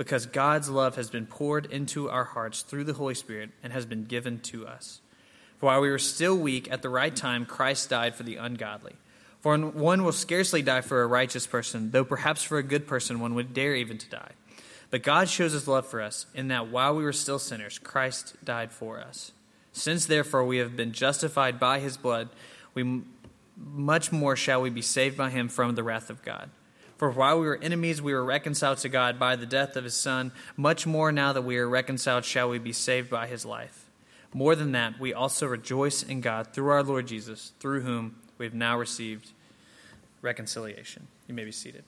because God's love has been poured into our hearts through the Holy Spirit and has been given to us. For while we were still weak, at the right time, Christ died for the ungodly. For one will scarcely die for a righteous person, though perhaps for a good person one would dare even to die. But God shows his love for us, in that while we were still sinners, Christ died for us. Since therefore we have been justified by his blood, we much more shall we be saved by him from the wrath of God. For while we were enemies, we were reconciled to God by the death of his Son. Much more now that we are reconciled, shall we be saved by his life. More than that, we also rejoice in God through our Lord Jesus, through whom we have now received reconciliation. You may be seated.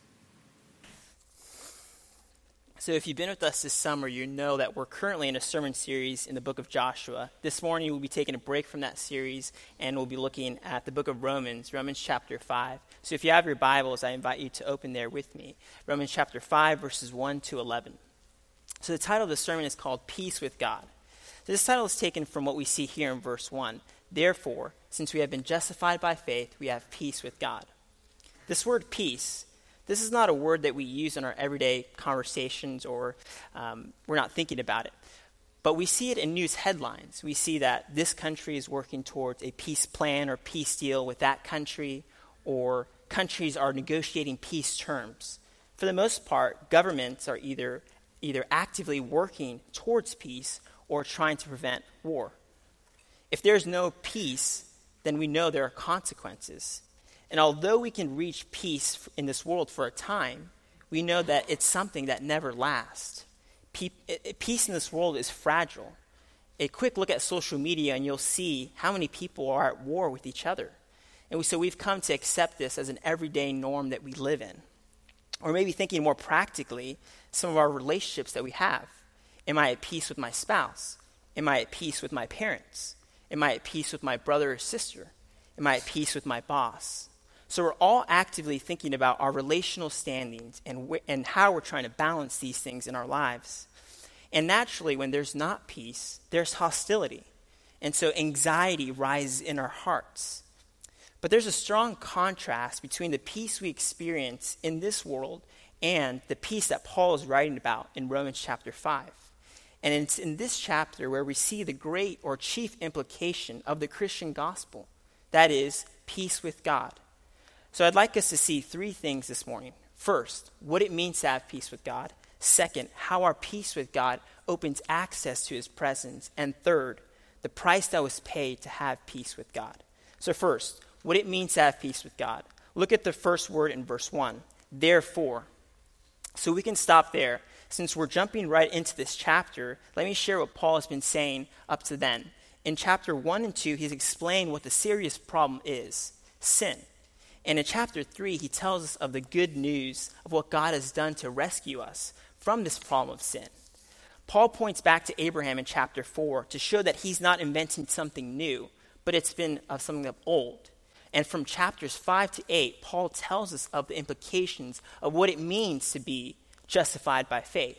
So, if you've been with us this summer, you know that we're currently in a sermon series in the book of Joshua. This morning, we'll be taking a break from that series and we'll be looking at the book of Romans, Romans chapter 5. So, if you have your Bibles, I invite you to open there with me. Romans chapter 5, verses 1 to 11. So, the title of the sermon is called Peace with God. This title is taken from what we see here in verse 1. Therefore, since we have been justified by faith, we have peace with God. This word peace, this is not a word that we use in our everyday conversations or um, we're not thinking about it. But we see it in news headlines. We see that this country is working towards a peace plan or peace deal with that country, or countries are negotiating peace terms. For the most part, governments are either, either actively working towards peace or trying to prevent war. If there's no peace, then we know there are consequences. And although we can reach peace in this world for a time, we know that it's something that never lasts. Peace in this world is fragile. A quick look at social media, and you'll see how many people are at war with each other. And so we've come to accept this as an everyday norm that we live in. Or maybe thinking more practically, some of our relationships that we have. Am I at peace with my spouse? Am I at peace with my parents? Am I at peace with my brother or sister? Am I at peace with my boss? So we're all actively thinking about our relational standings and, wh- and how we're trying to balance these things in our lives. And naturally, when there's not peace, there's hostility. And so anxiety rises in our hearts. But there's a strong contrast between the peace we experience in this world and the peace that Paul is writing about in Romans chapter 5. And it's in this chapter where we see the great or chief implication of the Christian gospel that is, peace with God. So I'd like us to see three things this morning. First, what it means to have peace with God. Second, how our peace with God opens access to his presence. And third, the price that was paid to have peace with God. So, first, what it means to have peace with God. Look at the first word in verse 1 therefore. So we can stop there since we're jumping right into this chapter, let me share what Paul has been saying up to then. In chapter 1 and 2, he's explained what the serious problem is sin. And in chapter 3, he tells us of the good news of what God has done to rescue us from this problem of sin. Paul points back to Abraham in chapter 4 to show that he's not inventing something new, but it's been of something of old. And from chapters 5 to 8, Paul tells us of the implications of what it means to be justified by faith.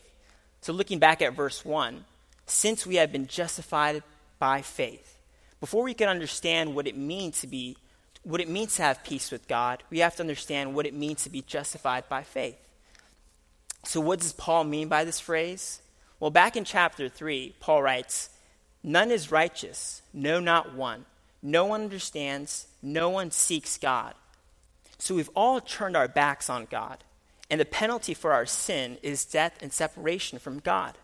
So, looking back at verse 1, since we have been justified by faith, before we can understand what it means to be what it means to have peace with God, we have to understand what it means to be justified by faith. So, what does Paul mean by this phrase? Well, back in chapter 3, Paul writes, None is righteous, no, not one. No one understands, no one seeks God. So, we've all turned our backs on God. And the penalty for our sin is death and separation from God.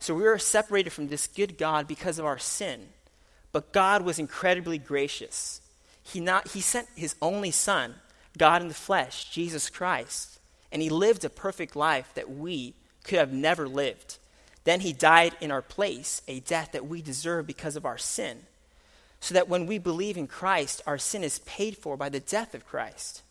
So we are separated from this good God because of our sin. But God was incredibly gracious. He, not, he sent his only Son, God in the flesh, Jesus Christ, and he lived a perfect life that we could have never lived. Then he died in our place, a death that we deserve because of our sin. So that when we believe in Christ, our sin is paid for by the death of Christ.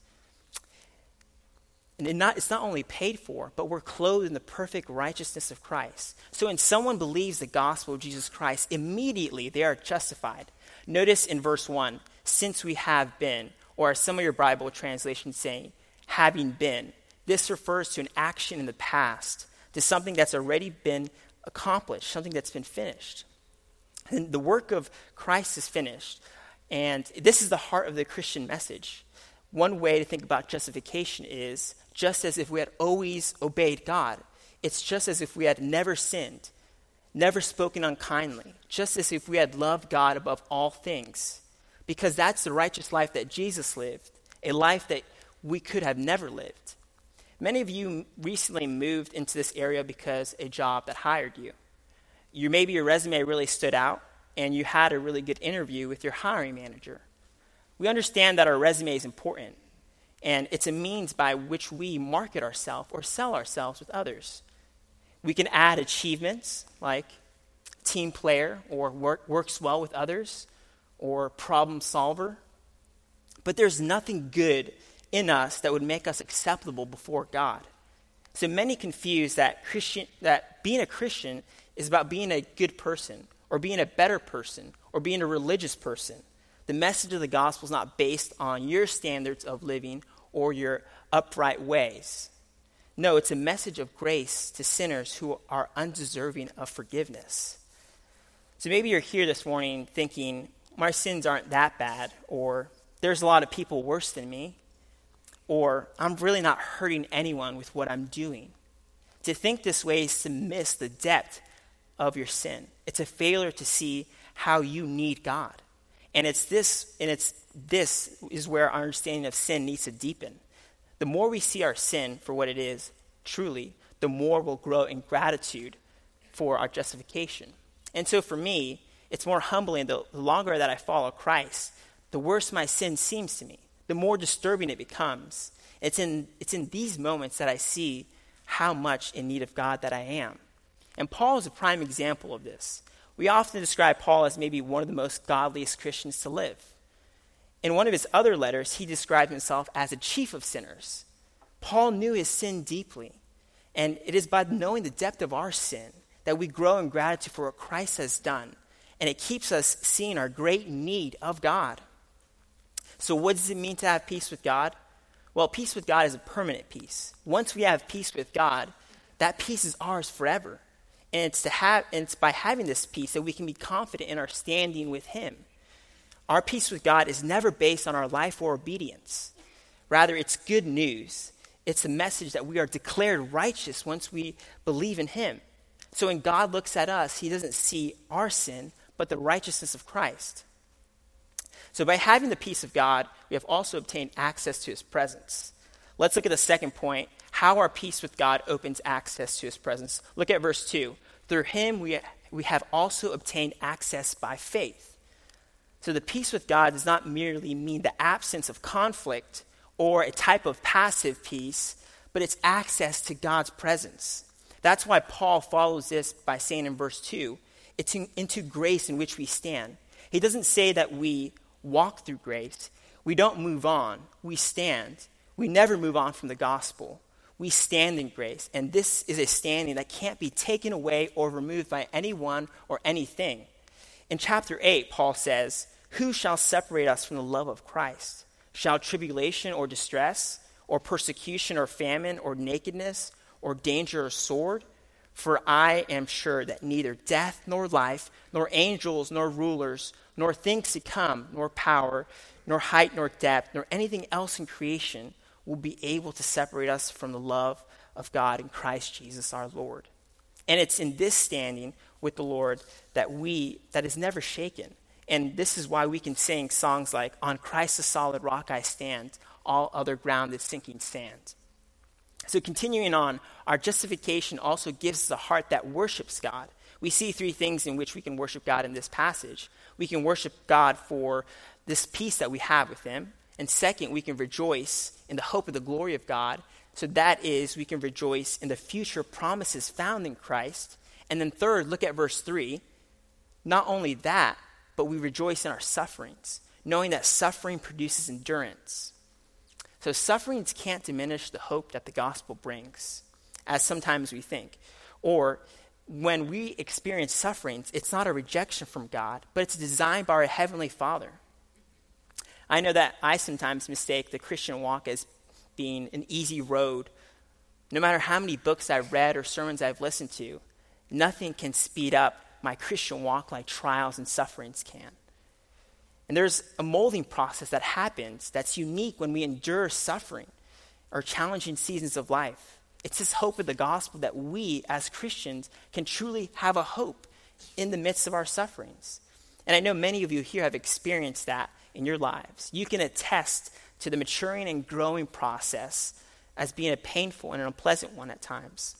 And it not, it's not only paid for, but we're clothed in the perfect righteousness of Christ. So when someone believes the gospel of Jesus Christ, immediately they are justified. Notice in verse 1, since we have been, or as some of your Bible translations saying, having been. This refers to an action in the past, to something that's already been accomplished, something that's been finished. And the work of Christ is finished. And this is the heart of the Christian message. One way to think about justification is just as if we had always obeyed God. It's just as if we had never sinned, never spoken unkindly, just as if we had loved God above all things. Because that's the righteous life that Jesus lived, a life that we could have never lived. Many of you recently moved into this area because a job that hired you. You maybe your resume really stood out and you had a really good interview with your hiring manager. We understand that our resume is important, and it's a means by which we market ourselves or sell ourselves with others. We can add achievements like team player or work, works well with others or problem solver. But there's nothing good in us that would make us acceptable before God. So many confuse that Christian that being a Christian is about being a good person or being a better person or being a religious person. The message of the gospel is not based on your standards of living or your upright ways. No, it's a message of grace to sinners who are undeserving of forgiveness. So maybe you're here this morning thinking, my sins aren't that bad, or there's a lot of people worse than me, or I'm really not hurting anyone with what I'm doing. To think this way is to miss the depth of your sin. It's a failure to see how you need God. And it's this, and it's this is where our understanding of sin needs to deepen. The more we see our sin for what it is, truly, the more we'll grow in gratitude for our justification. And so for me, it's more humbling the longer that I follow Christ, the worse my sin seems to me, the more disturbing it becomes. It's in, it's in these moments that I see how much in need of God that I am. And Paul is a prime example of this. We often describe Paul as maybe one of the most godliest Christians to live. In one of his other letters, he described himself as a chief of sinners. Paul knew his sin deeply, and it is by knowing the depth of our sin that we grow in gratitude for what Christ has done, and it keeps us seeing our great need of God. So, what does it mean to have peace with God? Well, peace with God is a permanent peace. Once we have peace with God, that peace is ours forever. And it's, to have, and it's by having this peace that we can be confident in our standing with Him. Our peace with God is never based on our life or obedience. Rather, it's good news. It's a message that we are declared righteous once we believe in Him. So when God looks at us, He doesn't see our sin, but the righteousness of Christ. So by having the peace of God, we have also obtained access to His presence. Let's look at the second point how our peace with God opens access to his presence. Look at verse 2. Through him we, we have also obtained access by faith. So the peace with God does not merely mean the absence of conflict or a type of passive peace, but it's access to God's presence. That's why Paul follows this by saying in verse 2 it's in, into grace in which we stand. He doesn't say that we walk through grace, we don't move on, we stand. We never move on from the gospel we stand in grace. And this is a standing that can't be taken away or removed by anyone or anything. In chapter 8, Paul says, Who shall separate us from the love of Christ? Shall tribulation or distress, or persecution or famine, or nakedness, or danger or sword? For I am sure that neither death nor life, nor angels nor rulers, nor things to come, nor power, nor height nor depth, nor anything else in creation will be able to separate us from the love of God in Christ Jesus our Lord. And it's in this standing with the Lord that we that is never shaken. And this is why we can sing songs like On Christ the solid rock I stand, all other ground is sinking sand. So continuing on, our justification also gives us a heart that worships God. We see three things in which we can worship God in this passage. We can worship God for this peace that we have with him. And second, we can rejoice in the hope of the glory of God. So that is, we can rejoice in the future promises found in Christ. And then third, look at verse 3. Not only that, but we rejoice in our sufferings, knowing that suffering produces endurance. So sufferings can't diminish the hope that the gospel brings, as sometimes we think. Or when we experience sufferings, it's not a rejection from God, but it's designed by our Heavenly Father. I know that I sometimes mistake the Christian walk as being an easy road. No matter how many books I've read or sermons I've listened to, nothing can speed up my Christian walk like trials and sufferings can. And there's a molding process that happens that's unique when we endure suffering or challenging seasons of life. It's this hope of the gospel that we as Christians can truly have a hope in the midst of our sufferings. And I know many of you here have experienced that in your lives. You can attest to the maturing and growing process as being a painful and an unpleasant one at times.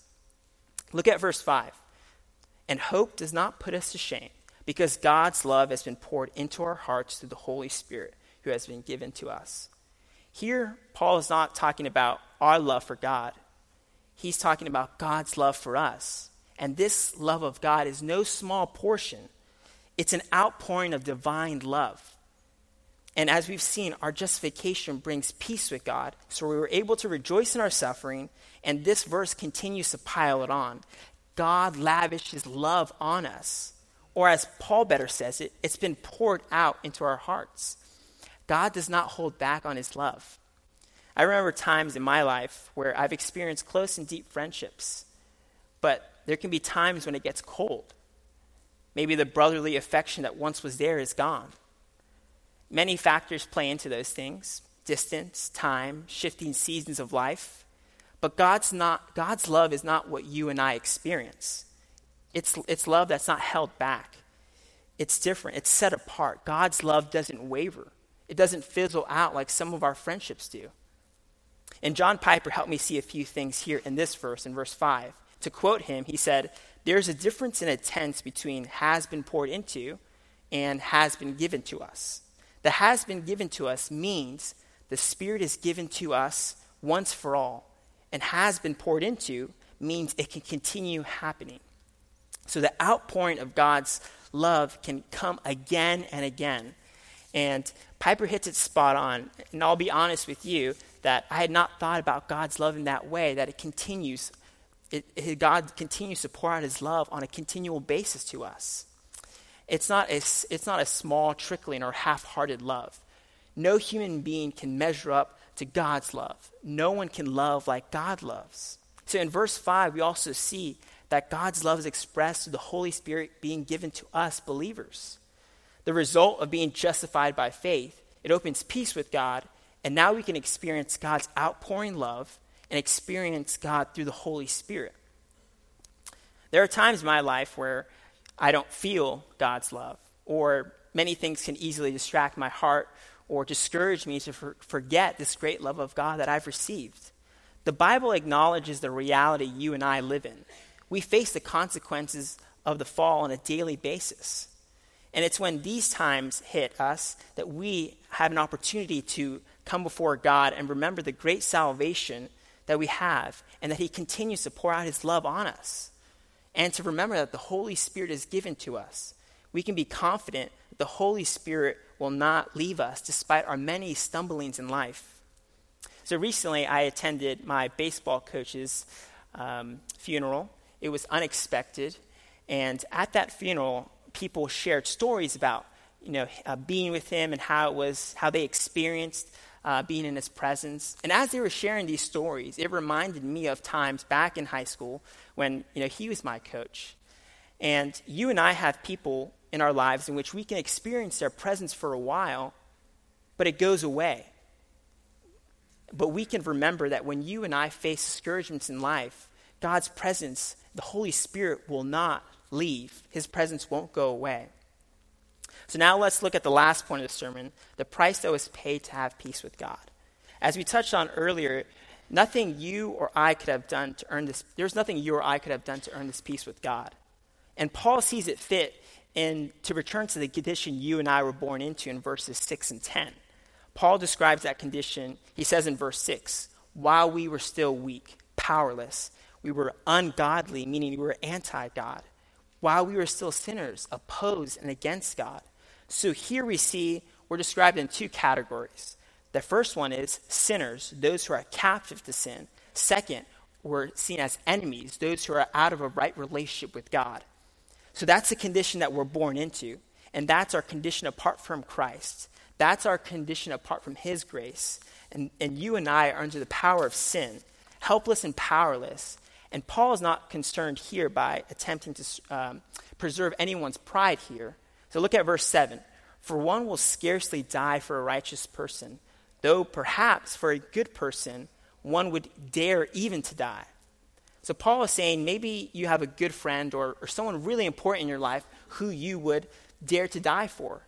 Look at verse 5. And hope does not put us to shame because God's love has been poured into our hearts through the Holy Spirit who has been given to us. Here, Paul is not talking about our love for God, he's talking about God's love for us. And this love of God is no small portion, it's an outpouring of divine love. And as we've seen, our justification brings peace with God. So we were able to rejoice in our suffering, and this verse continues to pile it on. God lavished his love on us. Or as Paul better says it, it's been poured out into our hearts. God does not hold back on his love. I remember times in my life where I've experienced close and deep friendships, but there can be times when it gets cold. Maybe the brotherly affection that once was there is gone. Many factors play into those things distance, time, shifting seasons of life. But God's, not, God's love is not what you and I experience. It's, it's love that's not held back. It's different, it's set apart. God's love doesn't waver, it doesn't fizzle out like some of our friendships do. And John Piper helped me see a few things here in this verse, in verse 5. To quote him, he said, There's a difference in a tense between has been poured into and has been given to us. The has been given to us means the Spirit is given to us once for all, and has been poured into means it can continue happening. So the outpouring of God's love can come again and again. And Piper hits it spot on. And I'll be honest with you that I had not thought about God's love in that way, that it continues, it, it, God continues to pour out his love on a continual basis to us. It's not, a, it's not a small, trickling, or half hearted love. No human being can measure up to God's love. No one can love like God loves. So in verse 5, we also see that God's love is expressed through the Holy Spirit being given to us believers. The result of being justified by faith, it opens peace with God, and now we can experience God's outpouring love and experience God through the Holy Spirit. There are times in my life where I don't feel God's love, or many things can easily distract my heart or discourage me to for- forget this great love of God that I've received. The Bible acknowledges the reality you and I live in we face the consequences of the fall on a daily basis. And it's when these times hit us that we have an opportunity to come before God and remember the great salvation that we have and that He continues to pour out His love on us. And to remember that the Holy Spirit is given to us. We can be confident that the Holy Spirit will not leave us despite our many stumblings in life. So recently, I attended my baseball coach's um, funeral it was unexpected. And at that funeral, people shared stories about, you know, uh, being with him and how it was, how they experienced uh, being in his presence. And as they were sharing these stories, it reminded me of times back in high school when, you know, he was my coach. And you and I have people in our lives in which we can experience their presence for a while, but it goes away. But we can remember that when you and I face discouragements in life, God's presence the Holy Spirit will not leave, His presence won't go away. So now let's look at the last point of the sermon the price that was paid to have peace with God. As we touched on earlier, nothing you or I could have done to earn this, there's nothing you or I could have done to earn this peace with God. And Paul sees it fit in, to return to the condition you and I were born into in verses 6 and 10. Paul describes that condition, he says in verse 6, while we were still weak, powerless, we were ungodly, meaning we were anti God, while we were still sinners, opposed and against God. So here we see we're described in two categories The first one is sinners, those who are captive to sin. Second, we're seen as enemies, those who are out of a right relationship with God. So that's the condition that we're born into. And that's our condition apart from Christ. That's our condition apart from His grace. And, and you and I are under the power of sin, helpless and powerless. And Paul is not concerned here by attempting to um, preserve anyone's pride here. So look at verse 7. For one will scarcely die for a righteous person, though perhaps for a good person one would dare even to die. So Paul is saying maybe you have a good friend or, or someone really important in your life who you would dare to die for.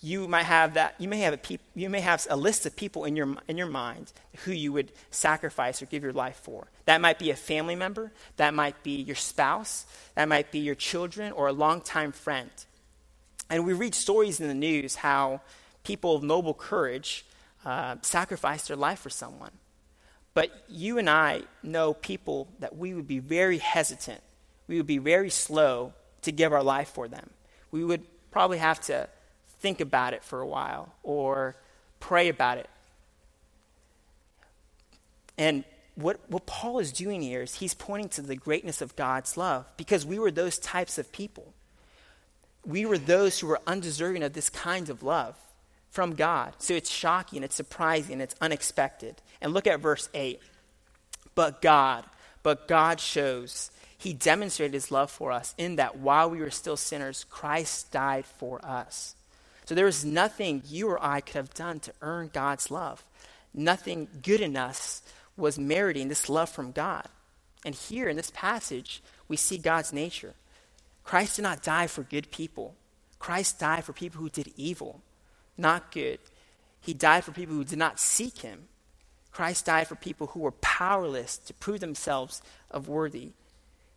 You might have that. You may have a you may have a list of people in your in your mind who you would sacrifice or give your life for. That might be a family member. That might be your spouse. That might be your children or a longtime friend. And we read stories in the news how people of noble courage uh, sacrificed their life for someone. But you and I know people that we would be very hesitant. We would be very slow to give our life for them. We would probably have to think about it for a while or pray about it. And what, what Paul is doing here is he's pointing to the greatness of God's love because we were those types of people. We were those who were undeserving of this kind of love from God. So it's shocking, it's surprising, it's unexpected. And look at verse 8. But God, but God shows he demonstrated his love for us in that while we were still sinners, Christ died for us. So there was nothing you or I could have done to earn God's love. Nothing good in us was meriting this love from God. And here in this passage, we see God's nature. Christ did not die for good people. Christ died for people who did evil, not good. He died for people who did not seek him. Christ died for people who were powerless to prove themselves of worthy.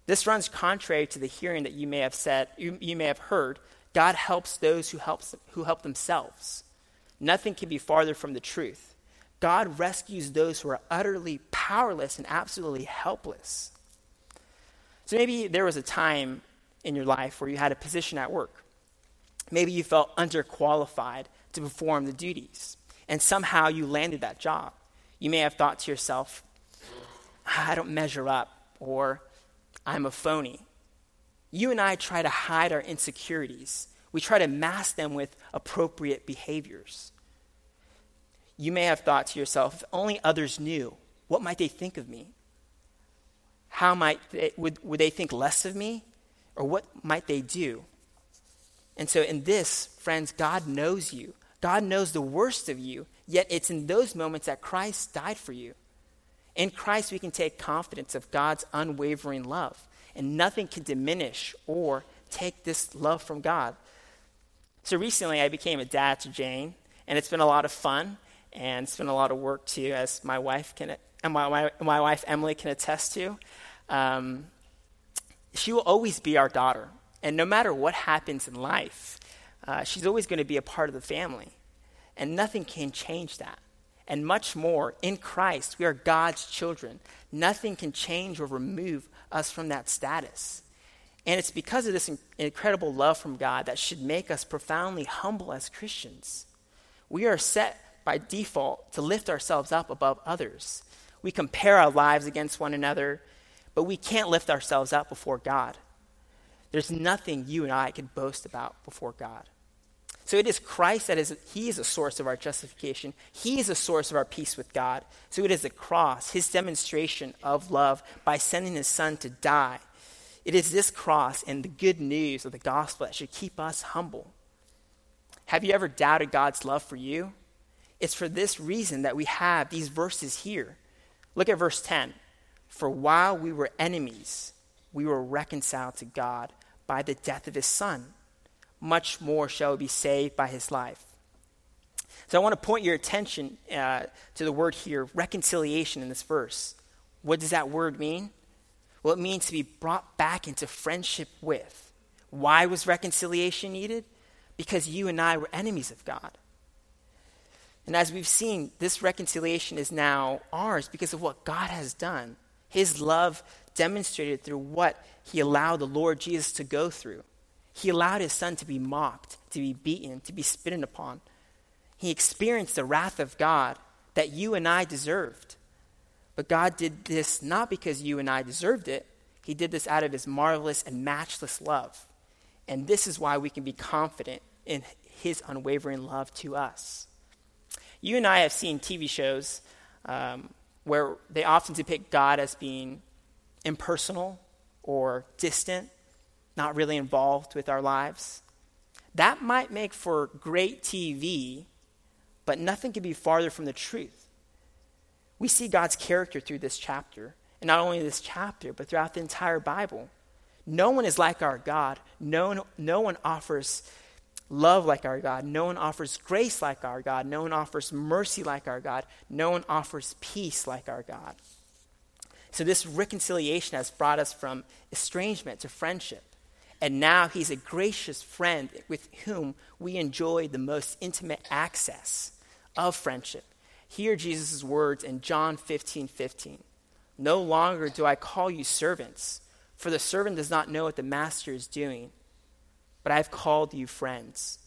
This runs contrary to the hearing that you may have said, you, you may have heard God helps those who, helps, who help themselves. Nothing can be farther from the truth. God rescues those who are utterly powerless and absolutely helpless. So maybe there was a time in your life where you had a position at work. Maybe you felt underqualified to perform the duties, and somehow you landed that job. You may have thought to yourself, I don't measure up, or I'm a phony you and I try to hide our insecurities. We try to mask them with appropriate behaviors. You may have thought to yourself, if only others knew, what might they think of me? How might they, would, would they think less of me? Or what might they do? And so, in this, friends, God knows you. God knows the worst of you, yet it's in those moments that Christ died for you. In Christ, we can take confidence of God's unwavering love and nothing can diminish or take this love from God. So recently, I became a dad to Jane, and it's been a lot of fun, and it's been a lot of work too, as my wife can, and my, my, my wife Emily can attest to. Um, she will always be our daughter, and no matter what happens in life, uh, she's always going to be a part of the family, and nothing can change that. And much more, in Christ, we are God's children. Nothing can change or remove us from that status. And it's because of this incredible love from God that should make us profoundly humble as Christians. We are set by default to lift ourselves up above others. We compare our lives against one another, but we can't lift ourselves up before God. There's nothing you and I can boast about before God. So it is Christ that is, He is a source of our justification. He is a source of our peace with God. So it is the cross, His demonstration of love by sending His Son to die. It is this cross and the good news of the gospel that should keep us humble. Have you ever doubted God's love for you? It's for this reason that we have these verses here. Look at verse 10. For while we were enemies, we were reconciled to God by the death of his Son much more shall be saved by his life. So I want to point your attention uh, to the word here, reconciliation, in this verse. What does that word mean? Well, it means to be brought back into friendship with. Why was reconciliation needed? Because you and I were enemies of God. And as we've seen, this reconciliation is now ours because of what God has done. His love demonstrated through what he allowed the Lord Jesus to go through. He allowed his son to be mocked, to be beaten, to be spitted upon. He experienced the wrath of God that you and I deserved. But God did this not because you and I deserved it, He did this out of His marvelous and matchless love. And this is why we can be confident in His unwavering love to us. You and I have seen TV shows um, where they often depict God as being impersonal or distant, not really involved with our lives. That might make for great TV, but nothing could be farther from the truth. We see God's character through this chapter, and not only this chapter, but throughout the entire Bible. No one is like our God. No one, no one offers love like our God. No one offers grace like our God. No one offers mercy like our God. No one offers peace like our God. So, this reconciliation has brought us from estrangement to friendship. And now he's a gracious friend with whom we enjoy the most intimate access of friendship. Hear Jesus' words in John 15 15. No longer do I call you servants, for the servant does not know what the master is doing, but I've called you friends.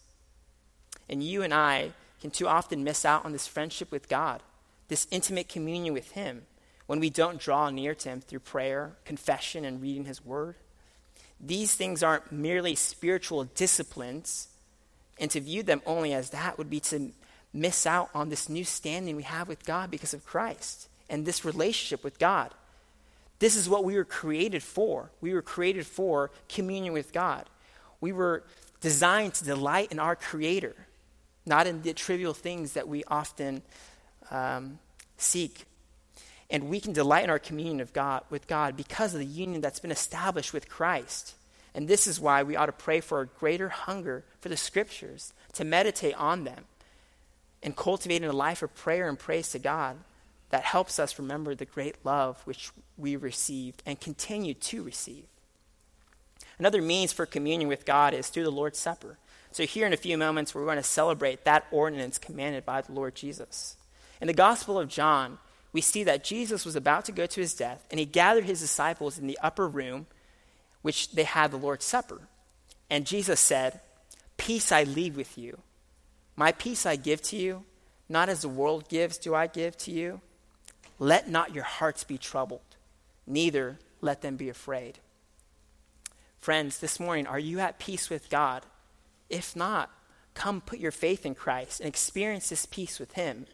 And you and I can too often miss out on this friendship with God, this intimate communion with Him when we don't draw near to Him through prayer, confession, and reading His Word. These things aren't merely spiritual disciplines, and to view them only as that would be to miss out on this new standing we have with God because of Christ and this relationship with God. This is what we were created for. We were created for communion with God. We were designed to delight in our Creator, not in the trivial things that we often um, seek and we can delight in our communion of God, with God because of the union that's been established with Christ. And this is why we ought to pray for a greater hunger for the scriptures, to meditate on them, and cultivating a life of prayer and praise to God that helps us remember the great love which we received and continue to receive. Another means for communion with God is through the Lord's Supper. So, here in a few moments, we're going to celebrate that ordinance commanded by the Lord Jesus. In the Gospel of John, we see that Jesus was about to go to his death, and he gathered his disciples in the upper room, which they had the Lord's Supper. And Jesus said, Peace I leave with you. My peace I give to you, not as the world gives, do I give to you. Let not your hearts be troubled, neither let them be afraid. Friends, this morning, are you at peace with God? If not, come put your faith in Christ and experience this peace with Him.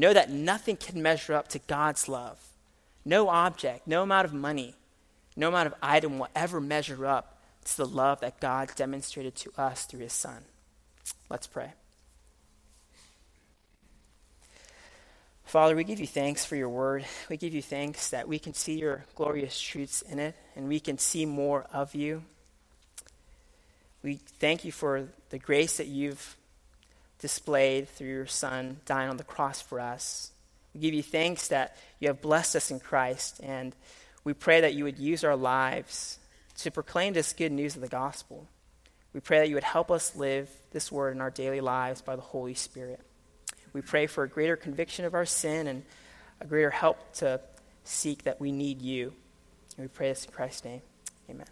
Know that nothing can measure up to God's love. No object, no amount of money, no amount of item will ever measure up to the love that God demonstrated to us through his Son. Let's pray. Father, we give you thanks for your word. We give you thanks that we can see your glorious truths in it and we can see more of you. We thank you for the grace that you've displayed through your Son dying on the cross for us. We give you thanks that you have blessed us in Christ, and we pray that you would use our lives to proclaim this good news of the gospel. We pray that you would help us live this word in our daily lives by the Holy Spirit. We pray for a greater conviction of our sin and a greater help to seek that we need you. And we pray this in Christ's name. Amen.